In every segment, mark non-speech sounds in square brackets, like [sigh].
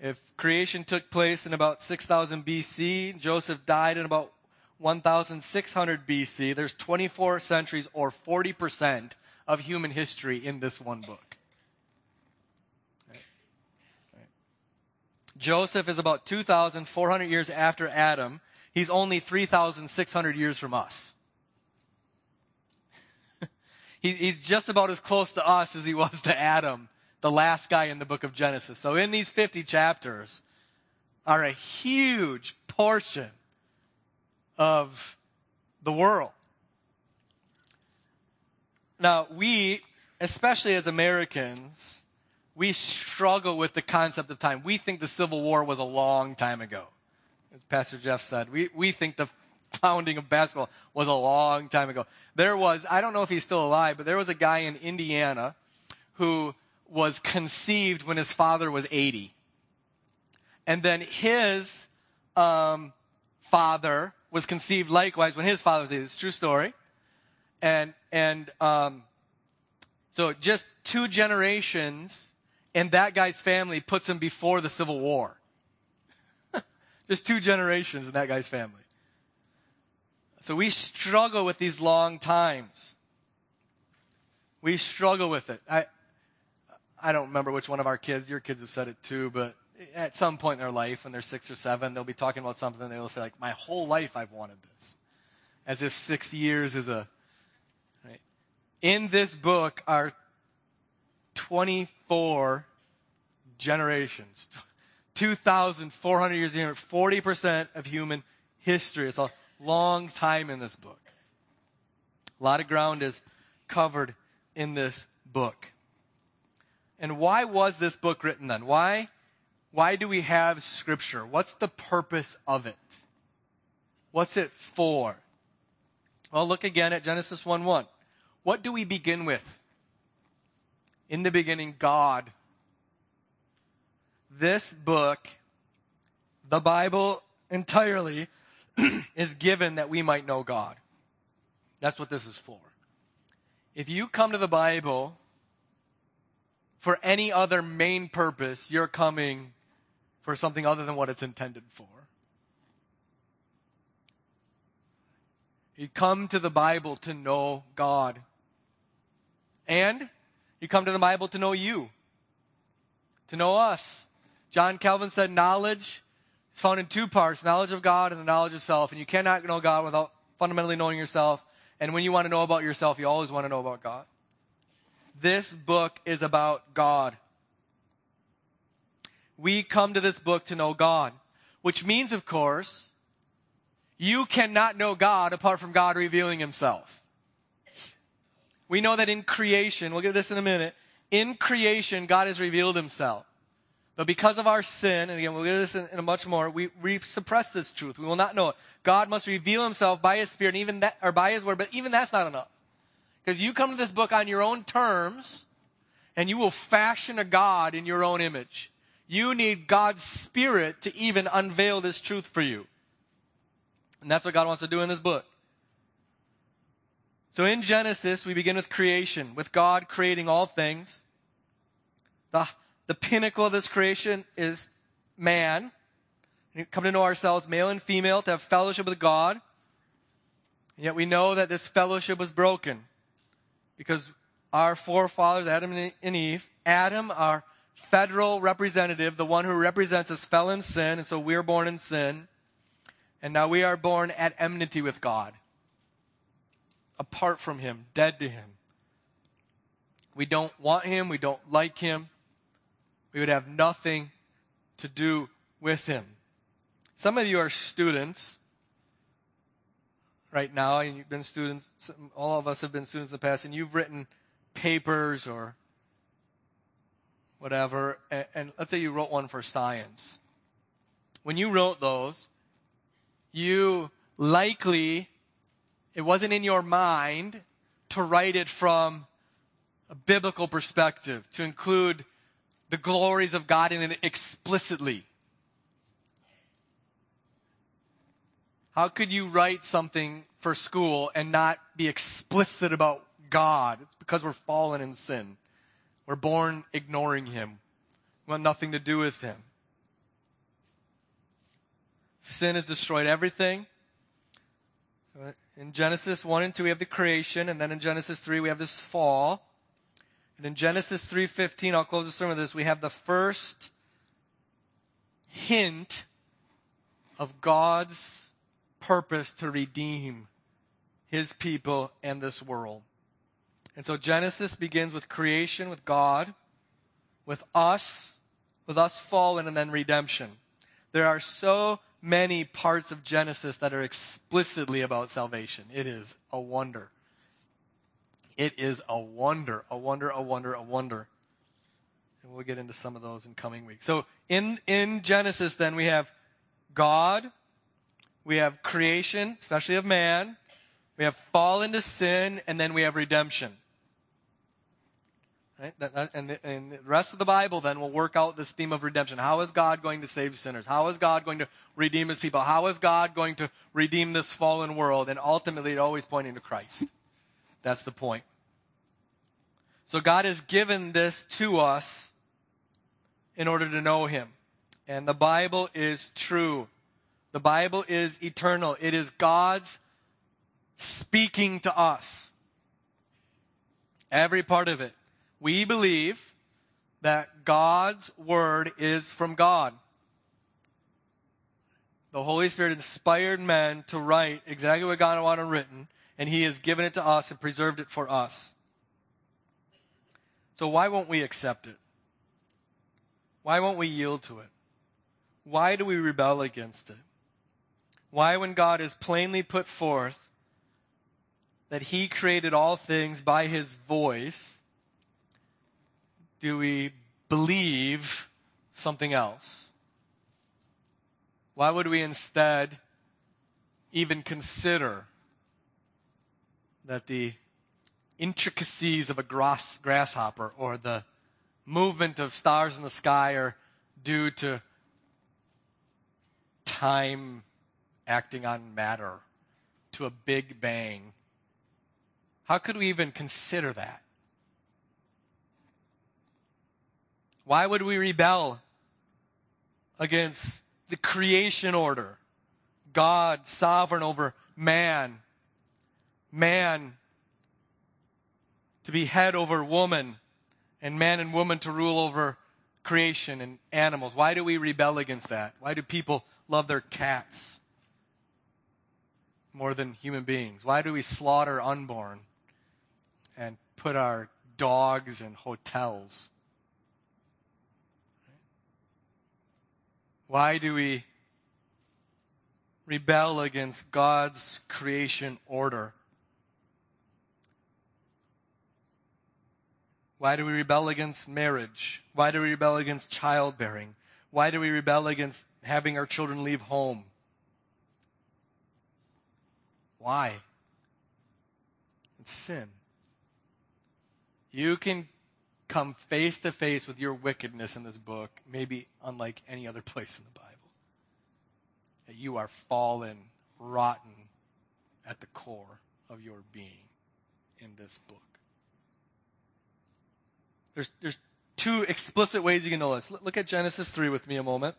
If creation took place in about 6000 BC, Joseph died in about 1600 BC, there's 24 centuries or 40% of human history in this one book. Joseph is about 2,400 years after Adam. He's only 3,600 years from us. [laughs] he's just about as close to us as he was to Adam, the last guy in the book of Genesis. So in these 50 chapters are a huge portion of the world. Now, we, especially as Americans, we struggle with the concept of time. We think the Civil War was a long time ago. As Pastor Jeff said, we, we think the founding of basketball was a long time ago. There was, I don't know if he's still alive, but there was a guy in Indiana who was conceived when his father was 80. And then his um, father was conceived likewise when his father was 80. It's true story. And, and um, so just two generations and that guy's family puts him before the Civil War. [laughs] Just two generations in that guy's family. So we struggle with these long times. We struggle with it. I, I don't remember which one of our kids, your kids have said it too, but at some point in their life, when they're six or seven, they'll be talking about something and they'll say, like, my whole life I've wanted this. As if six years is a, right? In this book are 24 generations. 2,400 years, 40% of human history. It's a long time in this book. A lot of ground is covered in this book. And why was this book written then? Why, why do we have scripture? What's the purpose of it? What's it for? Well, look again at Genesis 1 1. What do we begin with? In the beginning, God. This book, the Bible entirely, [clears throat] is given that we might know God. That's what this is for. If you come to the Bible for any other main purpose, you're coming for something other than what it's intended for. You come to the Bible to know God. And you come to the Bible to know you, to know us. John Calvin said knowledge is found in two parts knowledge of God and the knowledge of self. And you cannot know God without fundamentally knowing yourself. And when you want to know about yourself, you always want to know about God. This book is about God. We come to this book to know God, which means, of course, you cannot know God apart from God revealing himself. We know that in creation, we'll get this in a minute, in creation, God has revealed himself. But because of our sin, and again, we'll get to this in, in a much more, we, we suppress this truth. We will not know it. God must reveal himself by his spirit, and even that, or by his word, but even that's not enough. Because you come to this book on your own terms, and you will fashion a God in your own image. You need God's spirit to even unveil this truth for you. And that's what God wants to do in this book. So in Genesis, we begin with creation, with God creating all things. The, the pinnacle of this creation is man. We come to know ourselves, male and female, to have fellowship with God. And yet we know that this fellowship was broken because our forefathers, Adam and Eve, Adam, our federal representative, the one who represents us, fell in sin, and so we're born in sin. And now we are born at enmity with God apart from Him, dead to Him. We don't want Him. We don't like Him. We would have nothing to do with Him. Some of you are students right now, and you've been students, all of us have been students in the past, and you've written papers or whatever, and, and let's say you wrote one for science. When you wrote those, you likely it wasn't in your mind to write it from a biblical perspective, to include the glories of God in it explicitly. How could you write something for school and not be explicit about God? It's because we're fallen in sin. We're born ignoring Him. We want nothing to do with Him. Sin has destroyed everything. In Genesis 1 and 2, we have the creation, and then in Genesis 3, we have this fall. And in Genesis 3.15, I'll close the sermon with this, we have the first hint of God's purpose to redeem his people and this world. And so Genesis begins with creation, with God, with us, with us fallen, and then redemption. There are so many parts of Genesis that are explicitly about salvation. It is a wonder. It is a wonder, a wonder, a wonder, a wonder. And we'll get into some of those in coming weeks. So in, in Genesis, then we have God, we have creation, especially of man, we have fall into sin, and then we have redemption. Right? And, the rest of the Bible then will work out this theme of redemption. How is God going to save sinners? How is God going to redeem his people? How is God going to redeem this fallen world? And ultimately, it always pointing to Christ. That's the point. So God has given this to us in order to know him. And the Bible is true. The Bible is eternal. It is God's speaking to us. Every part of it. We believe that God's word is from God. The Holy Spirit inspired men to write exactly what God wanted written, and He has given it to us and preserved it for us. So why won't we accept it? Why won't we yield to it? Why do we rebel against it? Why, when God is plainly put forth that He created all things by His voice, do we believe something else? Why would we instead even consider that the intricacies of a grass, grasshopper or the movement of stars in the sky are due to time acting on matter, to a big bang. How could we even consider that? Why would we rebel against the creation order? God sovereign over man. Man to be head over woman and man and woman to rule over creation and animals. Why do we rebel against that? Why do people love their cats more than human beings? Why do we slaughter unborn and put our dogs in hotels? Why do we rebel against God's creation order? Why do we rebel against marriage? Why do we rebel against childbearing? Why do we rebel against having our children leave home? Why? It's sin. You can come face to face with your wickedness in this book, maybe unlike any other [laughs] place in the Bible. That you are fallen, rotten at the core of your being in this book. There's, there's two explicit ways you can know this. Look at Genesis 3 with me a moment.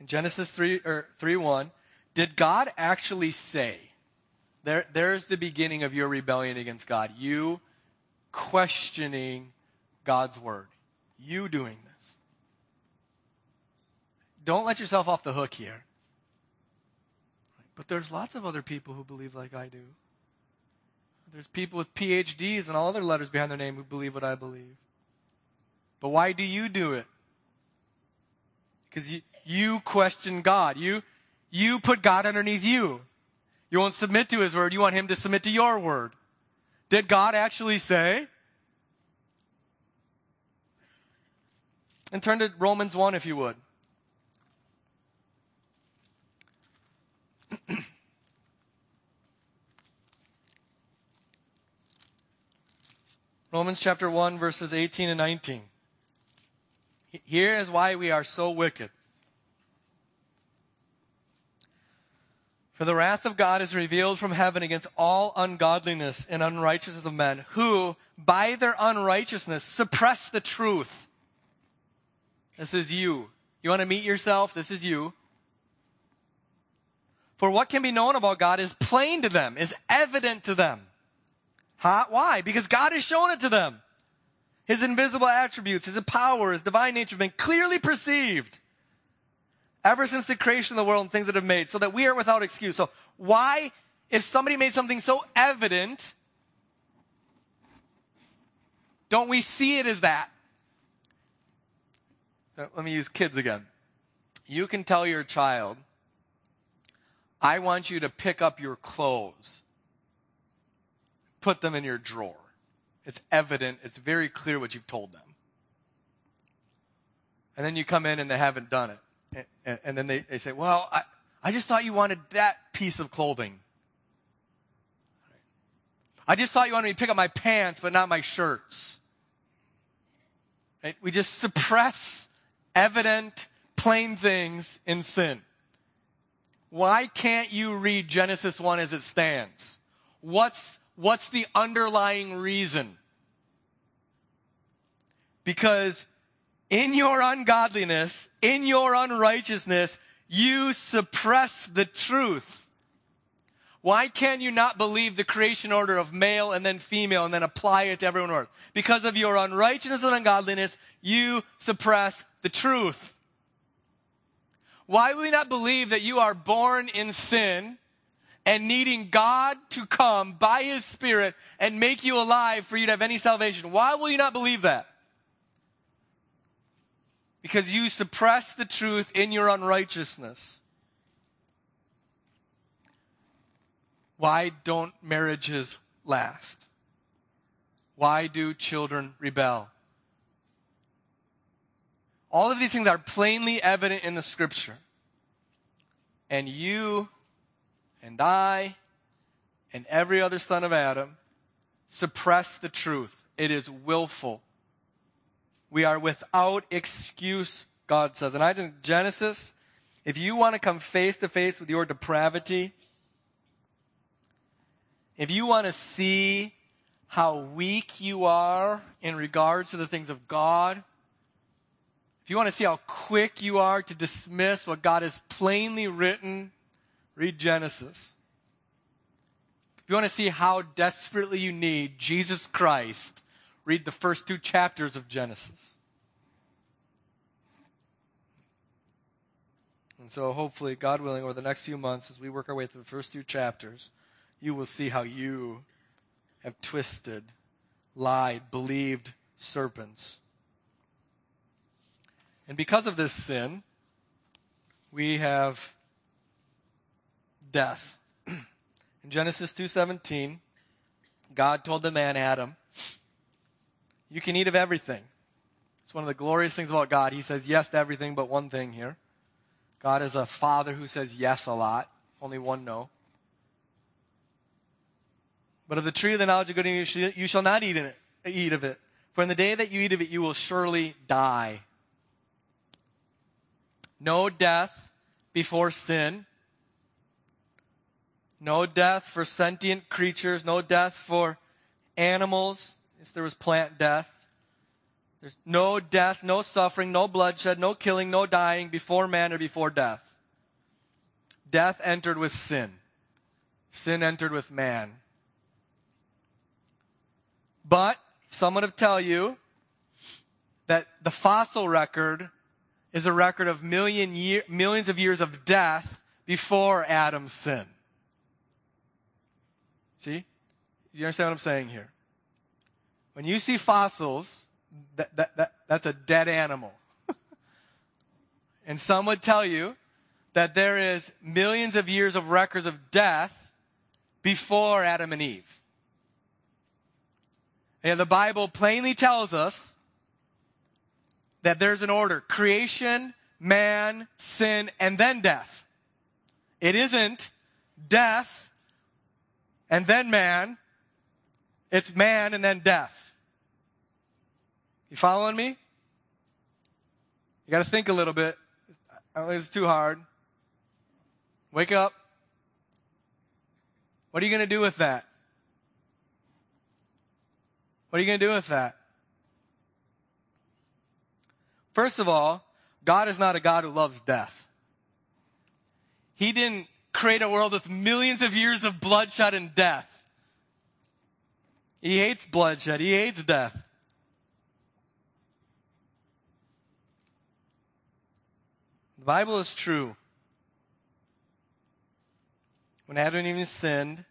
In Genesis 3, or 3 1, did God actually say, there, there's the beginning of your rebellion against God. You questioning God's word. You doing this. Don't let yourself off the hook here. But there's lots of other people who believe like I do. There's people with PhDs and all other letters behind their name who believe what I believe. But why do you do it? Because you, you question God. You, you put God underneath you. You won't submit to His word. You want Him to submit to your word. Did God actually say? And turn to Romans 1 if you would. [clears throat] Romans chapter 1, verses 18 and 19. Here is why we are so wicked. For the wrath of God is revealed from heaven against all ungodliness and unrighteousness of men, who, by their unrighteousness, suppress the truth. This is you. You want to meet yourself? This is you. For what can be known about God is plain to them, is evident to them. Huh? Why? Because God has shown it to them. His invisible attributes, His power, His divine nature have been clearly perceived ever since the creation of the world and things that have made, so that we are without excuse. So why, if somebody made something so evident, don't we see it as that? Uh, let me use kids again. You can tell your child, I want you to pick up your clothes, put them in your drawer. It's evident, it's very clear what you've told them. And then you come in and they haven't done it. And, and then they, they say, Well, I, I just thought you wanted that piece of clothing. I just thought you wanted me to pick up my pants, but not my shirts. Right? We just suppress evident, plain things in sin. Why can't you read Genesis 1 as it stands? What's, what's the underlying reason? Because in your ungodliness, in your unrighteousness, you suppress the truth. Why can you not believe the creation order of male and then female and then apply it to everyone else? Because of your unrighteousness and ungodliness, you suppress the truth. Why will you not believe that you are born in sin and needing God to come by His Spirit and make you alive for you to have any salvation? Why will you not believe that? Because you suppress the truth in your unrighteousness. Why don't marriages last? Why do children rebel? All of these things are plainly evident in the scripture. And you and I and every other son of Adam suppress the truth. It is willful. We are without excuse, God says. And I think Genesis, if you want to come face to face with your depravity, if you want to see how weak you are in regards to the things of God, if you want to see how quick you are to dismiss what God has plainly written, read Genesis. If you want to see how desperately you need Jesus Christ, read the first two chapters of Genesis. And so, hopefully, God willing, over the next few months, as we work our way through the first two chapters, you will see how you have twisted, lied, believed serpents. And because of this sin, we have death. [clears throat] In Genesis 2:17, God told the man Adam, "You can eat of everything." It's one of the glorious things about God. He says yes to everything but one thing here. God is a father who says yes a lot, only one no. But of the tree of the knowledge of good and evil, you shall not eat, it, eat of it. For in the day that you eat of it, you will surely die. No death before sin. No death for sentient creatures. No death for animals. There was plant death. There's no death, no suffering, no bloodshed, no killing, no dying before man or before death. Death entered with sin. Sin entered with man. But someone would tell you that the fossil record is a record of million year, millions of years of death before Adam's sin. See? You understand what I'm saying here? When you see fossils, that, that, that, that's a dead animal. [laughs] and some would tell you that there is millions of years of records of death before Adam and Eve. And the Bible plainly tells us that there's an order creation, man, sin, and then death. It isn't death and then man, it's man and then death. You following me? You got to think a little bit. It's too hard. Wake up. What are you going to do with that? What are you going to do with that? First of all, God is not a God who loves death. He didn't create a world with millions of years of bloodshed and death. He hates bloodshed. He hates death. The Bible is true. When Adam and Eve sinned,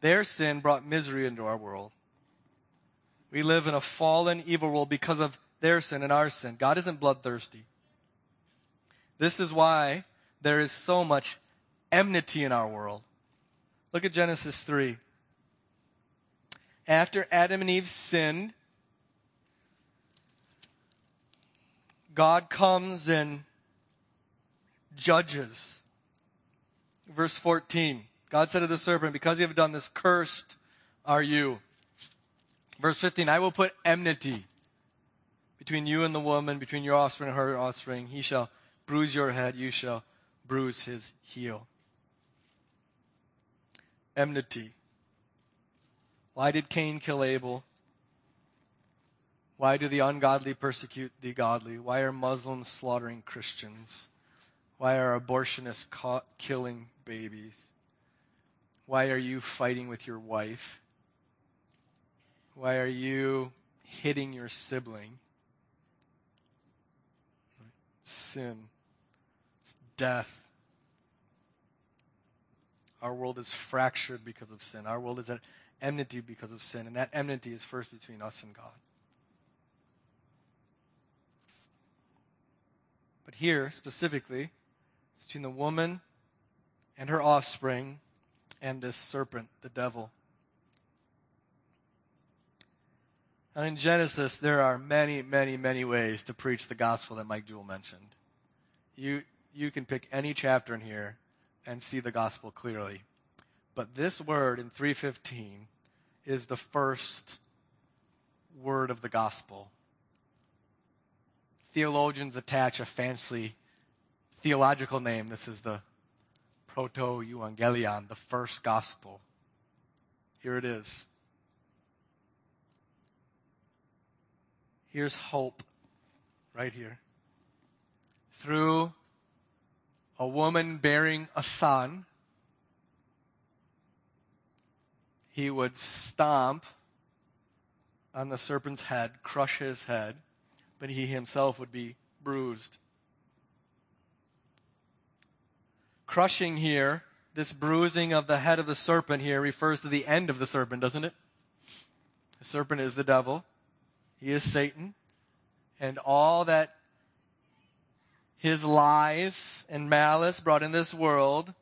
their sin brought misery into our world. We live in a fallen, evil world because of their sin and our sin. God isn't bloodthirsty. This is why there is so much enmity in our world. Look at Genesis 3. After Adam and Eve sinned, God comes and judges. Verse 14. God said to the serpent, Because you have done this, cursed are you. Verse 15, I will put enmity between you and the woman, between your offspring and her offspring. He shall bruise your head, you shall bruise his heel. Enmity. Why did Cain kill Abel? Why do the ungodly persecute the godly? Why are Muslims slaughtering Christians? Why are abortionists caught killing babies? Why are you fighting with your wife? Why are you hitting your sibling? Sin, it's death. Our world is fractured because of sin. Our world is at enmity because of sin, and that enmity is first between us and God. But here, specifically, it's between the woman and her offspring and this serpent, the devil. Now, in Genesis, there are many, many, many ways to preach the gospel that Mike Jewell mentioned. You, you can pick any chapter in here and see the gospel clearly. But this word in 315 is the first word of the gospel. Theologians attach a fancy theological name. This is the proto evangelium, the first gospel. Here it is. Here's hope right here. Through a woman bearing a son, he would stomp on the serpent's head, crush his head, but he himself would be bruised. Crushing here, this bruising of the head of the serpent here refers to the end of the serpent, doesn't it? The serpent is the devil. He is Satan. And all that his lies and malice brought in this world,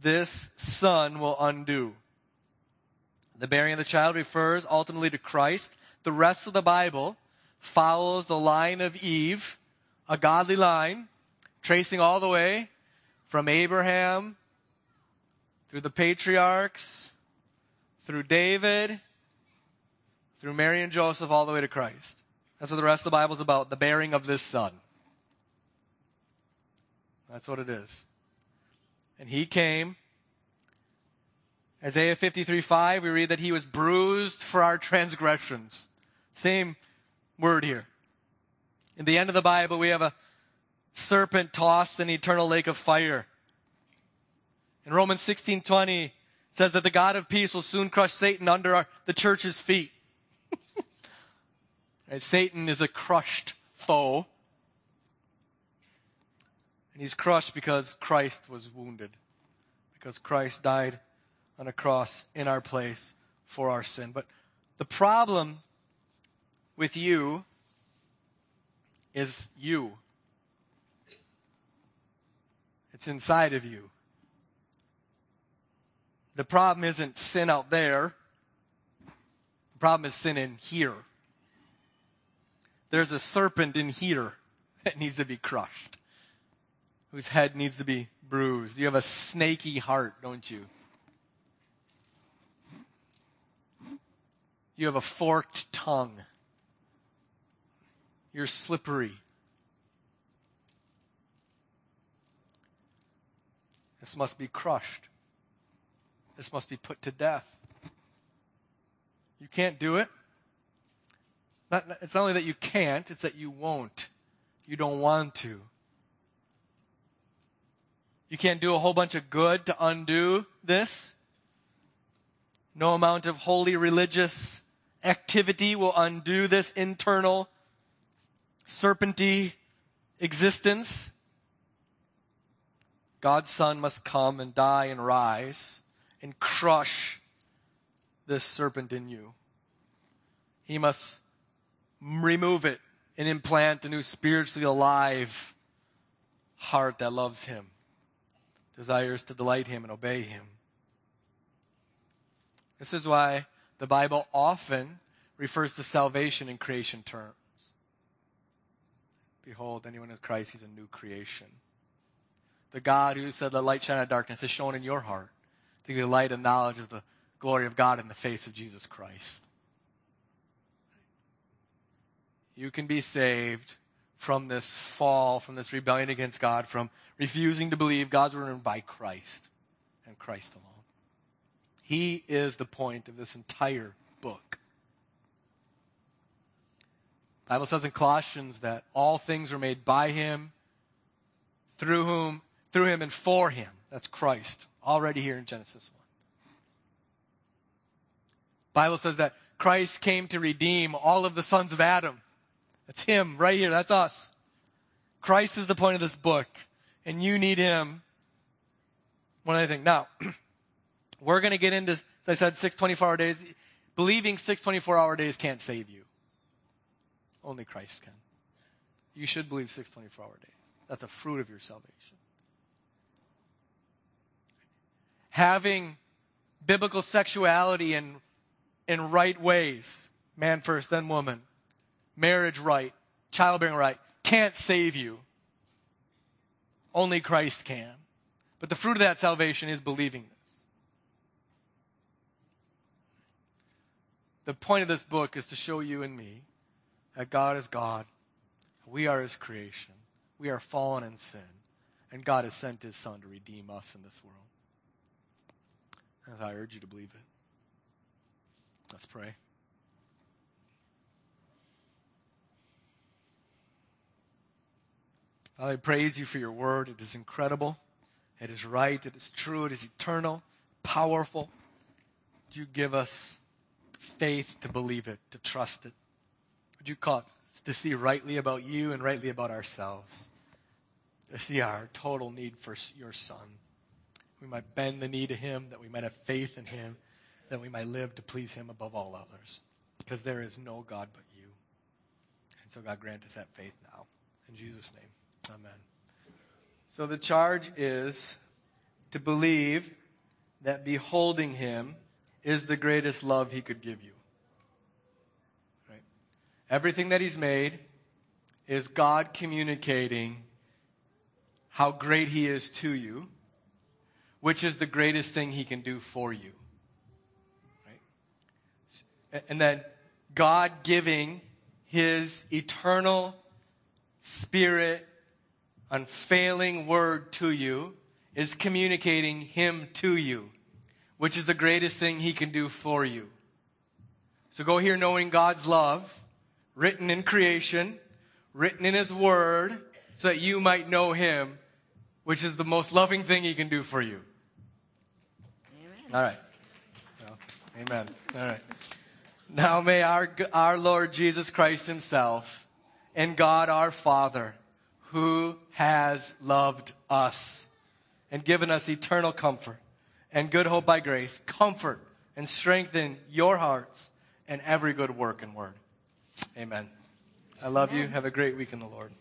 this son will undo. The bearing of the child refers ultimately to Christ. The rest of the Bible follows the line of Eve, a godly line, tracing all the way from Abraham through the patriarchs, through David, through Mary and Joseph, all the way to Christ. That's what the rest of the Bible is about the bearing of this son. That's what it is. And he came. Isaiah 53 5, we read that he was bruised for our transgressions. Same word here. In the end of the Bible, we have a serpent tossed in the eternal lake of fire. In Romans 16:20 says that the God of peace will soon crush Satan under our, the church's feet. [laughs] Satan is a crushed foe. And he's crushed because Christ was wounded. Because Christ died on a cross in our place for our sin. But the problem with you is you. It's inside of you. The problem isn't sin out there. The problem is sin in here. There's a serpent in here [laughs] that needs to be crushed, whose head needs to be bruised. You have a snaky heart, don't you? You have a forked tongue. You're slippery. This must be crushed. This must be put to death. You can't do it. Not, it's not only that you can't, it's that you won't. You don't want to. You can't do a whole bunch of good to undo this. No amount of holy religious activity will undo this internal serpenty existence. God's Son must come and die and rise and crush this serpent in you. He must remove it and implant a new spiritually alive heart that loves Him, desires to delight Him and obey Him. This is why the Bible often refers to salvation in creation terms. Behold, anyone in Christ, he's a new creation. The God who said, Let light shine in darkness is shown in your heart to give you light and knowledge of the glory of God in the face of Jesus Christ. You can be saved from this fall, from this rebellion against God, from refusing to believe God's word by Christ and Christ alone. He is the point of this entire book. The Bible says in Colossians that all things were made by him, through whom, through him and for him. That's Christ. Already here in Genesis 1. Bible says that Christ came to redeem all of the sons of Adam. That's him right here. That's us. Christ is the point of this book. And you need him One other thing. Now, [clears throat] we're going to get into, as I said, six 24 hour days. Believing six 24 hour days can't save you. Only Christ can. You should believe six 24 hour days. That's a fruit of your salvation. Having biblical sexuality in, in right ways, man first, then woman, marriage right, childbearing right, can't save you. Only Christ can. But the fruit of that salvation is believing this. The point of this book is to show you and me that God is God. We are His creation. We are fallen in sin. And God has sent His Son to redeem us in this world. And I urge you to believe it. Let's pray. Father, I praise you for your word. It is incredible. It is right. It is true. It is eternal, powerful. Would you give us faith to believe it, to trust it? Would you cause us to see rightly about you and rightly about ourselves? To see our total need for your Son. We might bend the knee to Him, that we might have faith in Him, that we might live to please Him above all others. Because there is no God but you. And so, God, grant us that faith now. In Jesus' name, amen. So, the charge is to believe that beholding Him is the greatest love He could give you. Everything that He's made is God communicating how great He is to you, which is the greatest thing He can do for you. Right? And then God giving His eternal Spirit, unfailing word to you is communicating Him to you, which is the greatest thing He can do for you. So go here knowing God's love written in creation, written in His Word, so that you might know Him, which is the most loving thing He can do for you. Amen. All right. Well, amen. All right. Now may our, our Lord Jesus Christ Himself and God our Father, who has loved us and given us eternal comfort and good hope by grace, comfort and strengthen your hearts and every good work and word. Amen. I love Amen. you. Have a great week in the Lord.